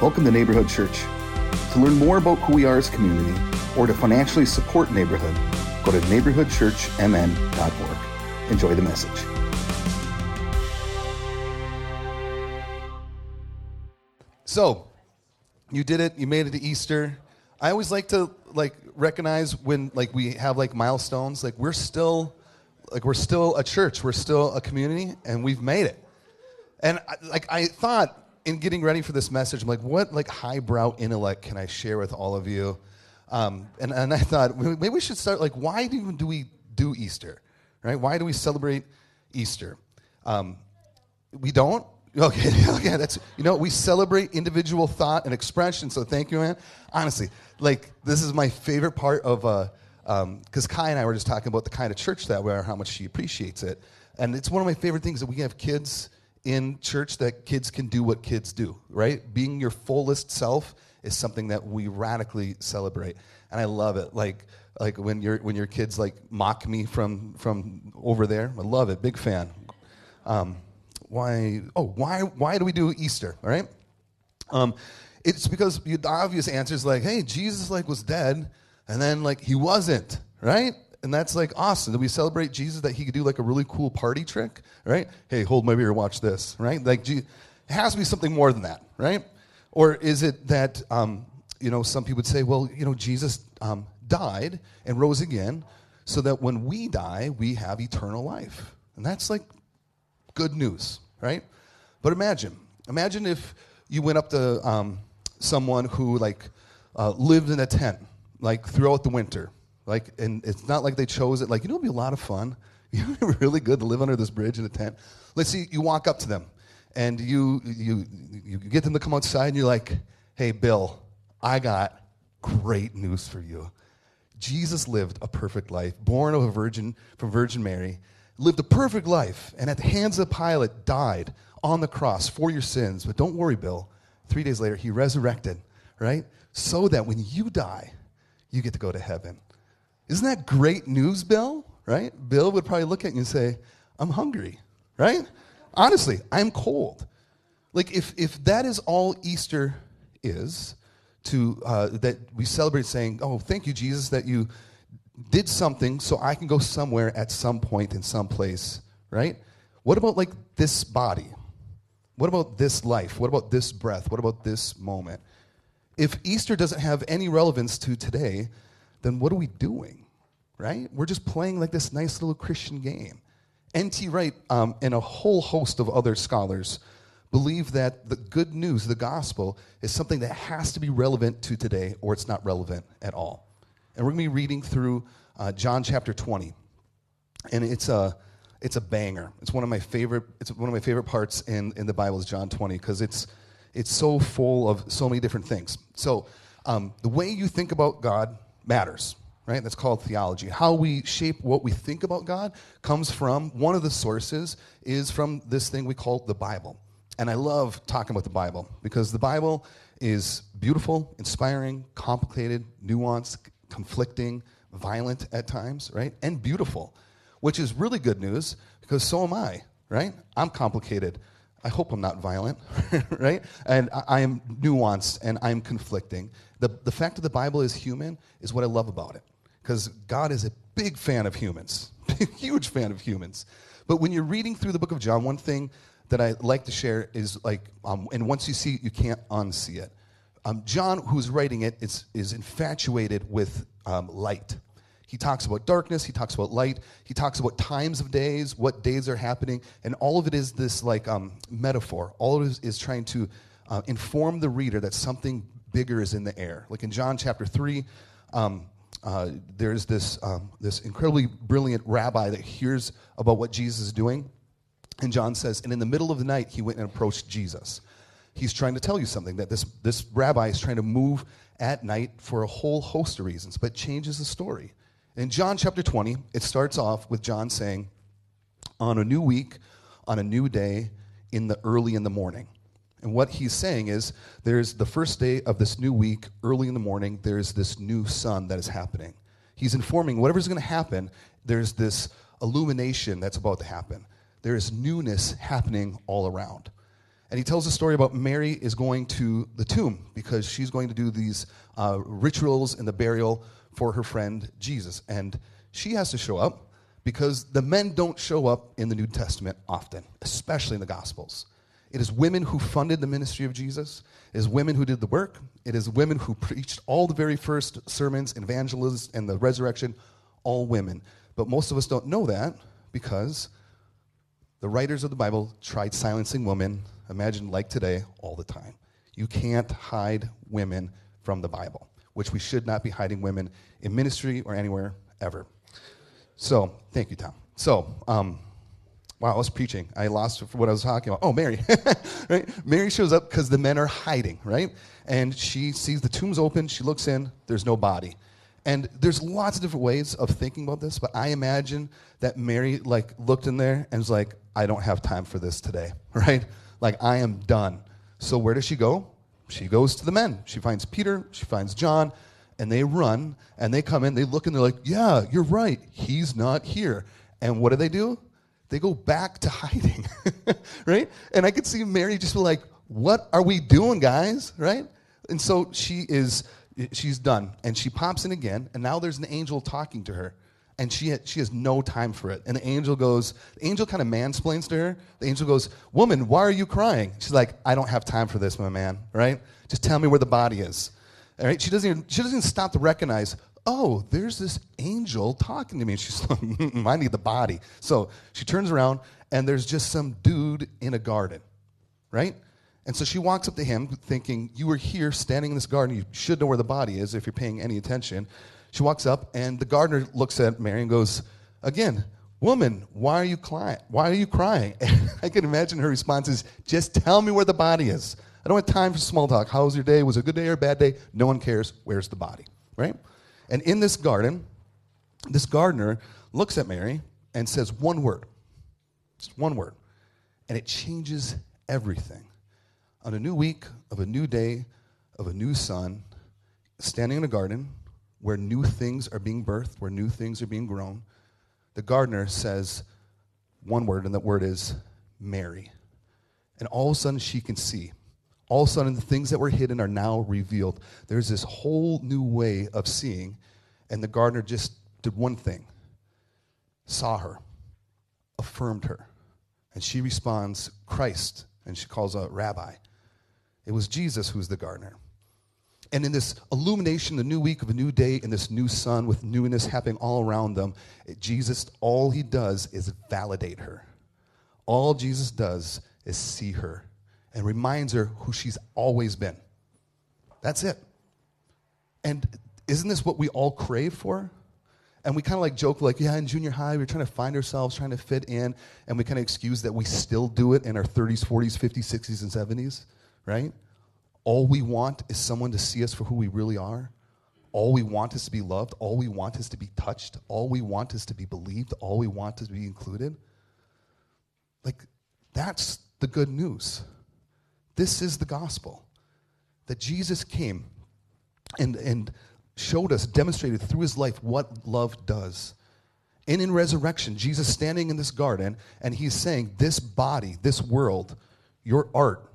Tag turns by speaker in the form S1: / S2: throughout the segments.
S1: Welcome to Neighborhood Church. To learn more about who we are as community or to financially support Neighborhood, go to neighborhoodchurchmn.org. Enjoy the message.
S2: So, you did it. You made it to Easter. I always like to like recognize when like we have like milestones. Like we're still like we're still a church. We're still a community, and we've made it. And like I thought in getting ready for this message, I'm like, what like highbrow intellect can I share with all of you? Um, and and I thought maybe we should start like why do do we do Easter, right? Why do we celebrate Easter? Um, we don't. Okay, okay, that's you know we celebrate individual thought and expression. So thank you, man. Honestly, like this is my favorite part of uh, because um, Kai and I were just talking about the kind of church that we are, how much she appreciates it, and it's one of my favorite things that we have kids in church that kids can do what kids do. Right, being your fullest self is something that we radically celebrate, and I love it. Like like when your when your kids like mock me from from over there, I love it. Big fan. Um, why oh why why do we do easter all right um, it's because the obvious answer is like hey jesus like was dead and then like he wasn't right and that's like awesome that we celebrate jesus that he could do like a really cool party trick right? Hey hold my beer watch this right? Like it has to be something more than that right? Or is it that um, you know some people would say well you know jesus um, died and rose again so that when we die we have eternal life. And that's like good news, right? But imagine, imagine if you went up to um, someone who like uh, lived in a tent, like throughout the winter, like, and it's not like they chose it. Like, you know, it'd be a lot of fun. You know, it'd be really good to live under this bridge in a tent. Let's see, you walk up to them, and you you you get them to come outside, and you're like, "Hey, Bill, I got great news for you. Jesus lived a perfect life, born of a virgin from Virgin Mary." lived a perfect life, and at the hands of Pilate died on the cross for your sins. But don't worry, Bill. Three days later, he resurrected, right? So that when you die, you get to go to heaven. Isn't that great news, Bill? Right? Bill would probably look at you and say, I'm hungry, right? Honestly, I'm cold. Like, if, if that is all Easter is, to uh, that we celebrate saying, Oh, thank you, Jesus, that you did something so I can go somewhere at some point in some place, right? What about like this body? What about this life? What about this breath? What about this moment? If Easter doesn't have any relevance to today, then what are we doing, right? We're just playing like this nice little Christian game. N.T. Wright um, and a whole host of other scholars believe that the good news, the gospel, is something that has to be relevant to today or it's not relevant at all. And we're going to be reading through uh, John chapter 20. And it's a, it's a banger. It's one of my favorite, it's one of my favorite parts in, in the Bible is John 20 because it's, it's so full of so many different things. So um, the way you think about God matters, right? That's called theology. How we shape what we think about God comes from, one of the sources is from this thing we call the Bible. And I love talking about the Bible because the Bible is beautiful, inspiring, complicated, nuanced, conflicting, violent at times, right? And beautiful, which is really good news because so am I, right? I'm complicated. I hope I'm not violent, right? And I, am nuanced and I'm conflicting. The, the fact that the Bible is human is what I love about it because God is a big fan of humans, huge fan of humans. But when you're reading through the book of John, one thing that I like to share is like, um, and once you see it, you can't unsee it. Um, John, who's writing it, is, is infatuated with um, light. He talks about darkness, he talks about light, he talks about times of days, what days are happening, and all of it is this like um, metaphor. All of it is, is trying to uh, inform the reader that something bigger is in the air. Like in John chapter 3, um, uh, there's this, um, this incredibly brilliant rabbi that hears about what Jesus is doing. And John says, and in the middle of the night, he went and approached Jesus he's trying to tell you something that this, this rabbi is trying to move at night for a whole host of reasons, but changes the story. In John chapter 20, it starts off with John saying, On a new week, on a new day, in the early in the morning. And what he's saying is, there's the first day of this new week, early in the morning, there's this new sun that is happening. He's informing whatever's going to happen, there's this illumination that's about to happen. There is newness happening all around. And he tells a story about Mary is going to the tomb because she's going to do these uh, rituals in the burial for her friend Jesus. And she has to show up because the men don't show up in the New Testament often, especially in the Gospels. It is women who funded the ministry of Jesus. It is women who did the work. It is women who preached all the very first sermons, evangelism, and the resurrection, all women. But most of us don't know that because the writers of the Bible tried silencing women, imagine like today, all the time. You can't hide women from the Bible, which we should not be hiding women in ministry or anywhere ever. So, thank you, Tom. So, um, wow, I was preaching. I lost what I was talking about. Oh, Mary, right? Mary shows up because the men are hiding, right? And she sees the tomb's open. She looks in. There's no body. And there's lots of different ways of thinking about this, but I imagine that Mary like looked in there and was like, I don't have time for this today, right? Like I am done. So where does she go? She goes to the men. She finds Peter, she finds John, and they run and they come in, they look and they're like, Yeah, you're right. He's not here. And what do they do? They go back to hiding, right? And I could see Mary just be like, What are we doing, guys? Right? And so she is she's done. And she pops in again, and now there's an angel talking to her. And she, she has no time for it. And the angel goes, the angel kind of mansplains to her. The angel goes, Woman, why are you crying? She's like, I don't have time for this, my man, right? Just tell me where the body is. All right? She doesn't even, she doesn't even stop to recognize, oh, there's this angel talking to me. And she's like, I need the body. So she turns around, and there's just some dude in a garden, right? And so she walks up to him, thinking, You were here standing in this garden. You should know where the body is if you're paying any attention. She walks up, and the gardener looks at Mary and goes, Again, woman, why are you crying? Why are you crying? And I can imagine her response is, Just tell me where the body is. I don't have time for small talk. How was your day? Was it a good day or a bad day? No one cares. Where's the body? Right? And in this garden, this gardener looks at Mary and says one word. Just one word. And it changes everything on a new week of a new day of a new sun, standing in a garden where new things are being birthed, where new things are being grown, the gardener says one word, and that word is Mary. And all of a sudden, she can see. All of a sudden, the things that were hidden are now revealed. There's this whole new way of seeing, and the gardener just did one thing saw her, affirmed her. And she responds, Christ, and she calls a rabbi. It was Jesus who's the gardener. And in this illumination, the new week of a new day, and this new sun with newness happening all around them, Jesus, all he does is validate her. All Jesus does is see her and reminds her who she's always been. That's it. And isn't this what we all crave for? And we kind of like joke, like, yeah, in junior high, we are trying to find ourselves, trying to fit in, and we kind of excuse that we still do it in our 30s, 40s, 50s, 60s, and 70s right? All we want is someone to see us for who we really are. All we want is to be loved. All we want is to be touched. All we want is to be believed. All we want is to be included. Like, that's the good news. This is the gospel that Jesus came and, and showed us, demonstrated through his life what love does. And in resurrection, Jesus standing in this garden, and he's saying, This body, this world, your art,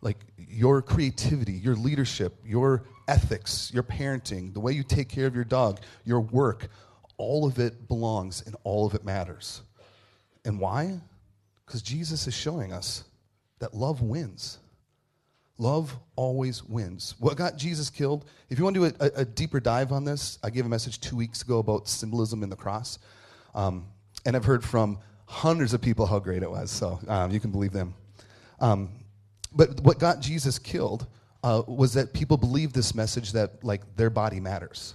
S2: like your creativity, your leadership, your ethics, your parenting, the way you take care of your dog, your work, all of it belongs and all of it matters. And why? Because Jesus is showing us that love wins. Love always wins. What got Jesus killed? If you want to do a, a, deeper dive on this, I gave a message two weeks ago about symbolism in the cross. Um, and I've heard from hundreds of people how great it was, so um, you can believe them. Um, but what got Jesus killed uh, was that people believed this message that like their body matters.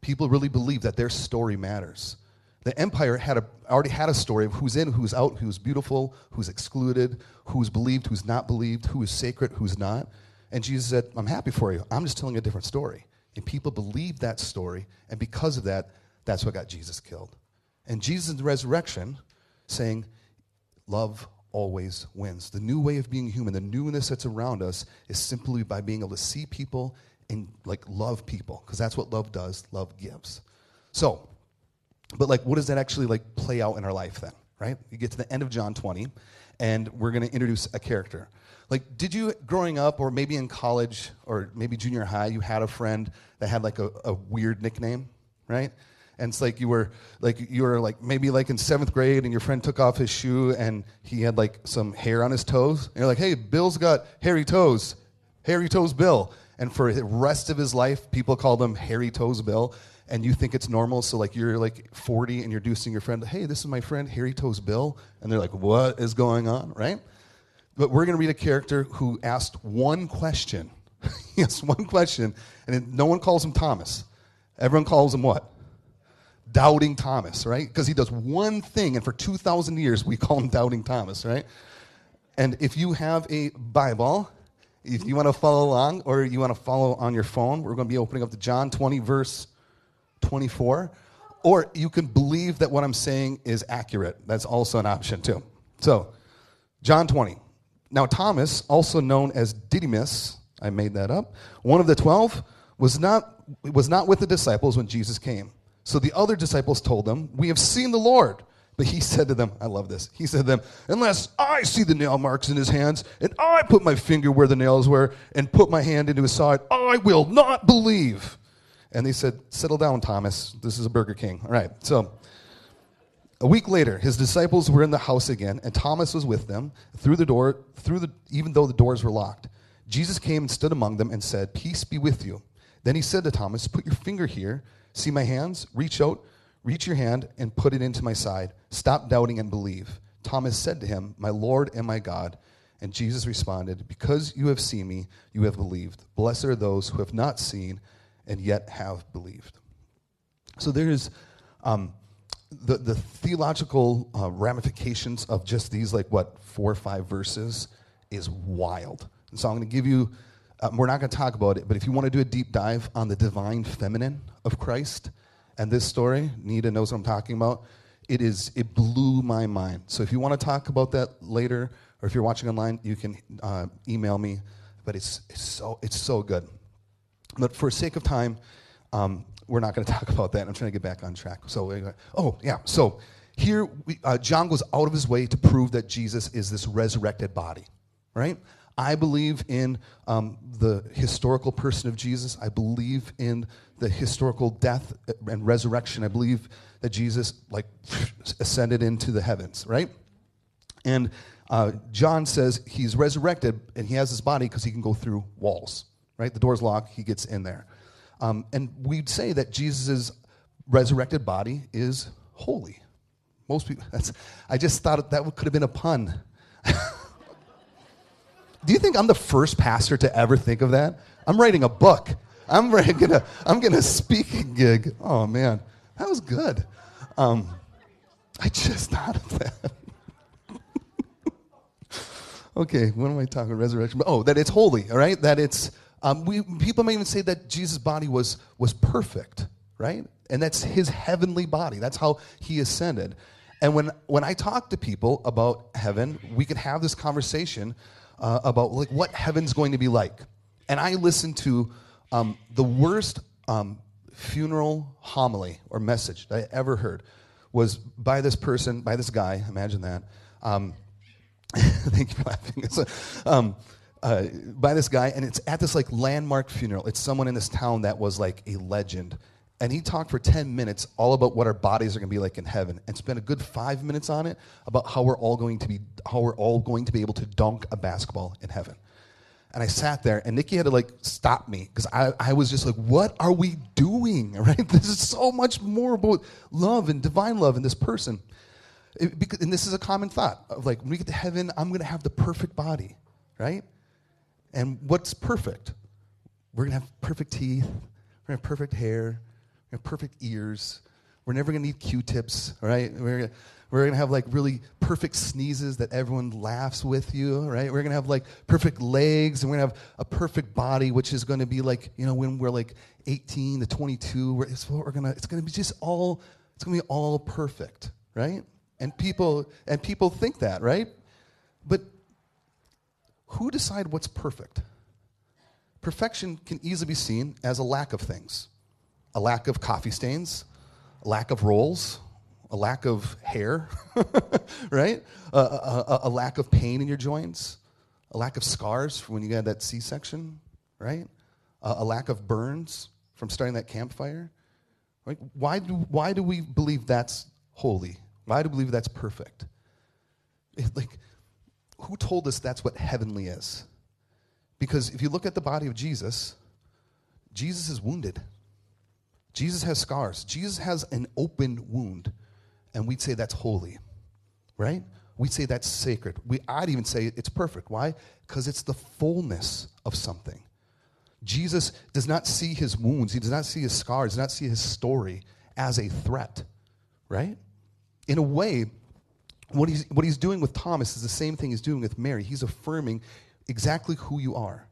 S2: People really believed that their story matters. The empire had a, already had a story of who's in, who's out, who's beautiful, who's excluded, who's believed, who's not believed, who is sacred, who's not. And Jesus said, I'm happy for you. I'm just telling a different story. And people believed that story, and because of that, that's what got Jesus killed. And Jesus resurrection saying, Love always wins. The new way of being human, the newness that's around us, is simply by being able to see people and like love people, because that's what love does. Love gives. So, but like, what does that actually like play out in our life then? Right? You get to the end of John 20, and we're going to introduce a character. Like, did you, growing up, or maybe in college, or maybe junior high, you had a friend that had like a, a weird nickname, right? And it's like you were like you were like maybe like in seventh grade, and your friend took off his shoe, and he had like some hair on his toes. And you're like, "Hey, Bill's got hairy toes, hairy toes, Bill." And for the rest of his life, people called him Hairy Toes Bill and you think it's normal. So like you're like 40 and you're introducing your friend, hey, this is my friend Hairy Toes Bill, and they're like, what is going on, right? But we're going to read a character who asked one question. asked one question, and no one calls him Thomas. Everyone calls him what? Doubting Thomas, right? Because he does one thing, and for 2,000 years we call him Doubting Thomas, right? And if you have a Bible, if you want to follow along or you want to follow on your phone, we're going to be opening up to John 20, verse 24. Or you can believe that what I'm saying is accurate. That's also an option, too. So, John 20. Now, Thomas, also known as Didymus, I made that up, one of the twelve, was not, was not with the disciples when Jesus came. So the other disciples told them, We have seen the Lord. But he said to them, I love this. He said to them, Unless I see the nail marks in his hands, and I put my finger where the nails were, and put my hand into his side, I will not believe. And they said, Settle down, Thomas. This is a Burger King. All right. So a week later, his disciples were in the house again, and Thomas was with them through the door, through the, even though the doors were locked. Jesus came and stood among them and said, Peace be with you. Then he said to Thomas, Put your finger here. See my hands? Reach out, reach your hand, and put it into my side. Stop doubting and believe. Thomas said to him, My Lord and my God. And Jesus responded, Because you have seen me, you have believed. Blessed are those who have not seen and yet have believed. So there's um, the, the theological uh, ramifications of just these, like, what, four or five verses is wild. And so I'm going to give you, uh, we're not going to talk about it, but if you want to do a deep dive on the divine feminine of Christ and this story, Nita knows what I'm talking about. It is, it blew my mind. So if you want to talk about that later, or if you're watching online, you can uh, email me. But it's, it's, so, it's so good. But for sake of time, um, we're not going to talk about that. I'm trying to get back on track. So, oh, yeah. So here, we, uh, John goes out of his way to prove that Jesus is this resurrected body, right? I believe in um, the historical person of Jesus. I believe in the historical death and resurrection. I believe that Jesus, like, ascended into the heavens, right? And uh, John says he's resurrected and he has his body because he can go through walls right? The door's locked, he gets in there. Um, and we'd say that Jesus' resurrected body is holy. Most people, I just thought that could have been a pun. Do you think I'm the first pastor to ever think of that? I'm writing a book. I'm gonna, I'm gonna speaking gig. Oh man, that was good. Um, I just thought of that. okay, what am I talking? Resurrection. Oh, that it's holy. All right, that it's um, we, people may even say that Jesus' body was, was perfect, right? And that's his heavenly body. That's how he ascended. And when, when I talk to people about heaven, we can have this conversation uh, about like what heaven's going to be like. And I listened to um, the worst um, funeral homily or message that I ever heard was by this person, by this guy. Imagine that. Um, thank you for laughing. So, um, uh, by this guy, and it's at this like landmark funeral. It's someone in this town that was like a legend. And he talked for 10 minutes all about what our bodies are going to be like in heaven and spent a good five minutes on it about how we're all going to be, how we're all going to be able to dunk a basketball in heaven. And I sat there, and Nikki had to like stop me because I, I was just like, what are we doing? Right? This is so much more about love and divine love in this person. It, because, and this is a common thought of like, when we get to heaven, I'm going to have the perfect body, right? And what's perfect? We're going to have perfect teeth. We're going to have perfect hair. We're to have perfect ears. We're never going to need Q-tips, right? We're going we're to have like really perfect sneezes that everyone laughs with you, right? We're going to have like perfect legs and we're going to have a perfect body, which is going to be like, you know, when we're like 18 to 22, it's, we're gonna, it's going to be just all, it's to be all perfect, right? And people, and people think that, right? But who decide what's perfect? Perfection can easily be seen as a lack of things a lack of coffee stains, a lack of rolls, A lack of hair, right? A, a, a, lack of pain in your joints, a lack of scars from when you had that C section, right? A, a lack of burns from starting that campfire. Right? Why, do, why do we believe that's holy? Why do we believe that's perfect? It, like, who told us that's what heavenly is? Because if you look at the body of Jesus, Jesus is wounded. Jesus has scars. Jesus has an open wound, and we'd say that's holy, right? We'd say that's sacred. We, I'd even say it's perfect. Why? Because it's the fullness of something. Jesus does not see his wounds, he does not see his scars, He does not see his story as a threat, right? In a way, what he's, what he's doing with Thomas is the same thing he's doing with Mary. He's affirming exactly who you are.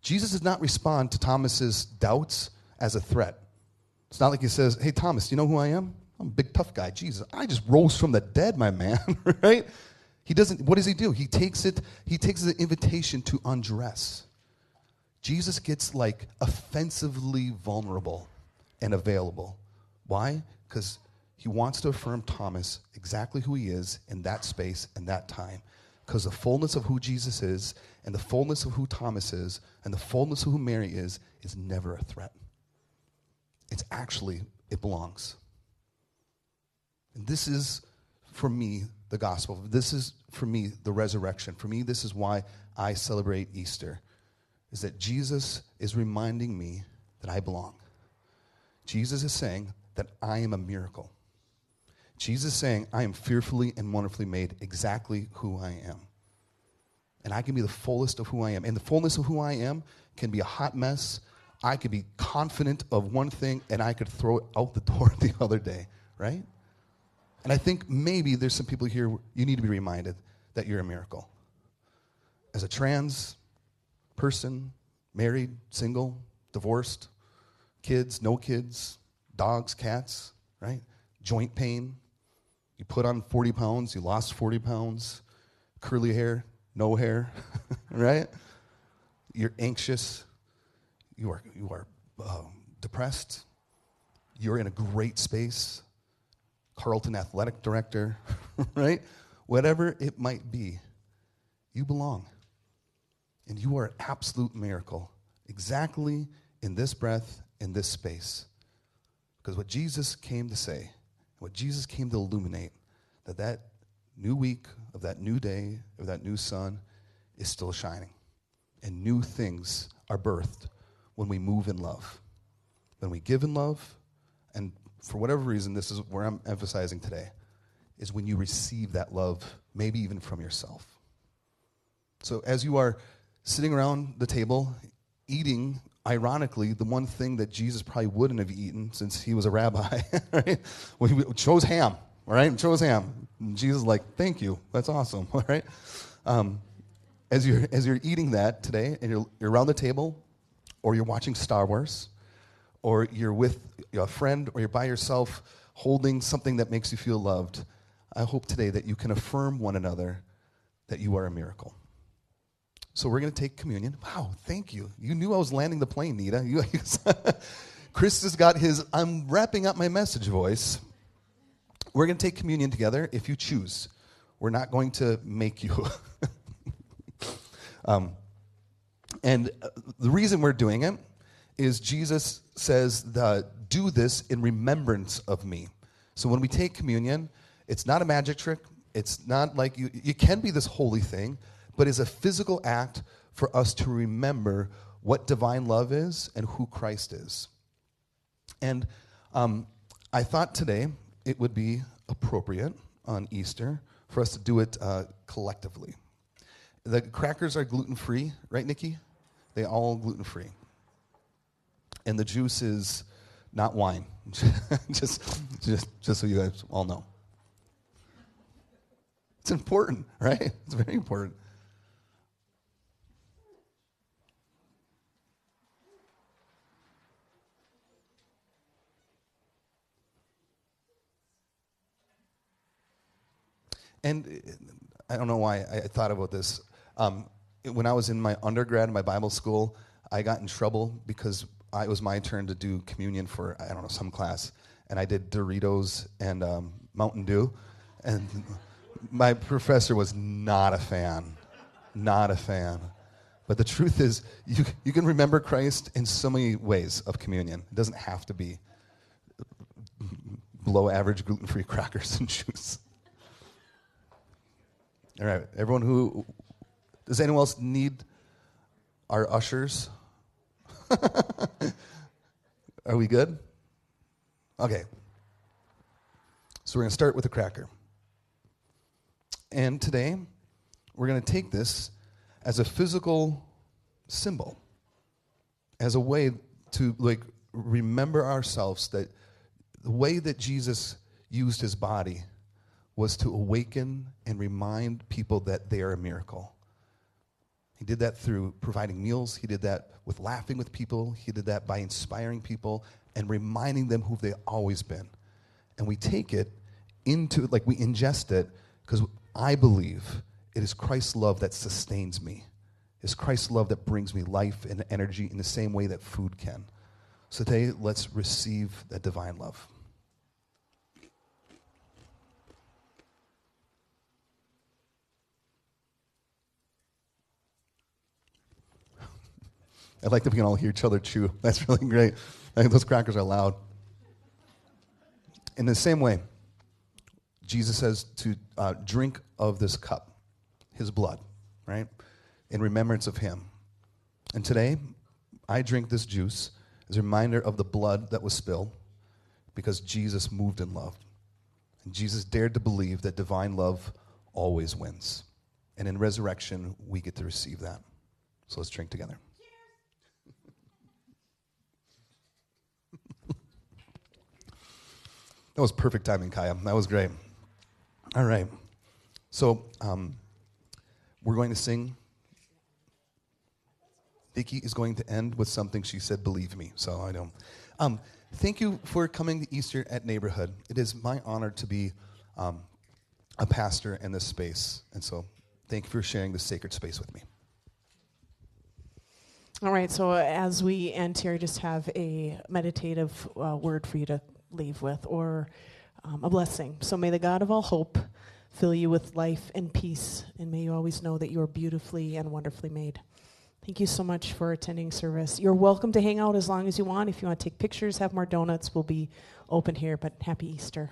S2: Jesus does not respond to Thomas's doubts as a threat. It's not like he says, Hey, Thomas, you know who I am? I'm a big tough guy. Jesus, I just rose from the dead, my man, right? He doesn't, what does he do? He takes it, he takes the invitation to undress. Jesus gets like offensively vulnerable and available. Why? Because he wants to affirm Thomas exactly who he is in that space and that time. Because the fullness of who Jesus is, and the fullness of who Thomas is, and the fullness of who Mary is, is never a threat. It's actually, it belongs. And this is, for me, the gospel. This is, for me, the resurrection. For me, this is why I celebrate Easter, is that Jesus is reminding me that I belong. Jesus is saying that I am a miracle. Jesus is saying, I am fearfully and wonderfully made exactly who I am. And I can be the fullest of who I am. And the fullness of who I am can be a hot mess I could be confident of one thing and I could throw it out the door the other day, right? And I think maybe there's some people here, you need to be reminded that you're a miracle. As a trans person, married, single, divorced, kids, no kids, dogs, cats, right? Joint pain. You put on 40 pounds, you lost 40 pounds, curly hair, no hair, right? You're anxious, you are, you are um, depressed, you're in a great space, Carlton athletic director, right? Whatever it might be, you belong. And you are an absolute miracle, exactly in this breath, in this space. Because what Jesus came to say, what Jesus came to illuminate, that that new week of that new day of that new sun is still shining. And new things are birthed when we move in love, when we give in love, and for whatever reason, this is where I'm emphasizing today, is when you receive that love, maybe even from yourself. So as you are sitting around the table, eating, ironically, the one thing that Jesus probably wouldn't have eaten since he was a rabbi, right? Well, he chose ham, all right? Chose ham. And Jesus like, thank you. That's awesome, all right? Um, as, you're, as you're eating that today, and you're, you're around the table, or you're watching Star Wars, or you're with a friend, or you're by yourself holding something that makes you feel loved, I hope today that you can affirm one another that you are a miracle. So we're going to take communion. Wow, thank you. You knew I was landing the plane, Nita. You, Chris has got his I'm wrapping up my message voice. We're going to take communion together if you choose. We're not going to make you. um, and uh, the reason we're doing it is Jesus says, Do this in remembrance of me. So when we take communion, it's not a magic trick. It's not like you, can be this holy thing, but it's a physical act for us to remember what divine love is and who Christ is. And um, I thought today it would be appropriate on Easter for us to do it uh, collectively. The crackers are gluten free, right, Nikki? They all gluten free. And the juice is not wine. just, just, just so you guys all know. It's important, right? It's very important. And uh, I don't know why I thought about this. Um, when I was in my undergrad my Bible school, I got in trouble because I, it was my turn to do communion for I don't know some class, and I did Doritos and um, Mountain Dew. And my professor was not a fan. Not a fan. But the truth is, you, you can remember Christ in so many ways of communion. It doesn't have to be below average gluten free crackers and juice. All right, everyone who. Does anyone else need our ushers? Are we good? Okay. So we're going to start with a cracker. And today, we're going to take this as a physical symbol, as a way to like remember ourselves that the way that Jesus used his body was to awaken and remind people that they are a miracle. He did that through providing meals. He did that with laughing with people. He did that by inspiring people and reminding them who they've always been. And we take it into, like, we ingest it because I believe it is Christ's love that sustains me. It's Christ's love that brings me life and energy in the same way that food can. So today, let's receive that divine love. I like that we can all hear each other chew. That's really great. I think those crackers are loud. In the same way, Jesus says to uh, drink of this cup, his blood, right? In remembrance of him. And today, I drink this juice as a reminder of the blood that was spilled because Jesus moved in love. And Jesus dared to believe that divine love always wins. And in resurrection, we get to receive that. So let's drink together. That was perfect timing, Kaya. That was great. All right. So um, we're going to sing. Vicky is going to end with something she said, believe me. So I don't. Um, thank you for coming to Easter at Neighborhood. It is my honor to be um, a pastor in this space. And so thank you for sharing this sacred space with me.
S3: All right, so as we end here, I just have a meditative uh, word for you to leave with, or um, a blessing. So may the God of all hope fill you with life and peace, and may you always know that you are beautifully and wonderfully made. Thank you so much for attending service. You're welcome to hang out as long as you want. If you want to take pictures, have more donuts, we'll be open here, but happy Easter.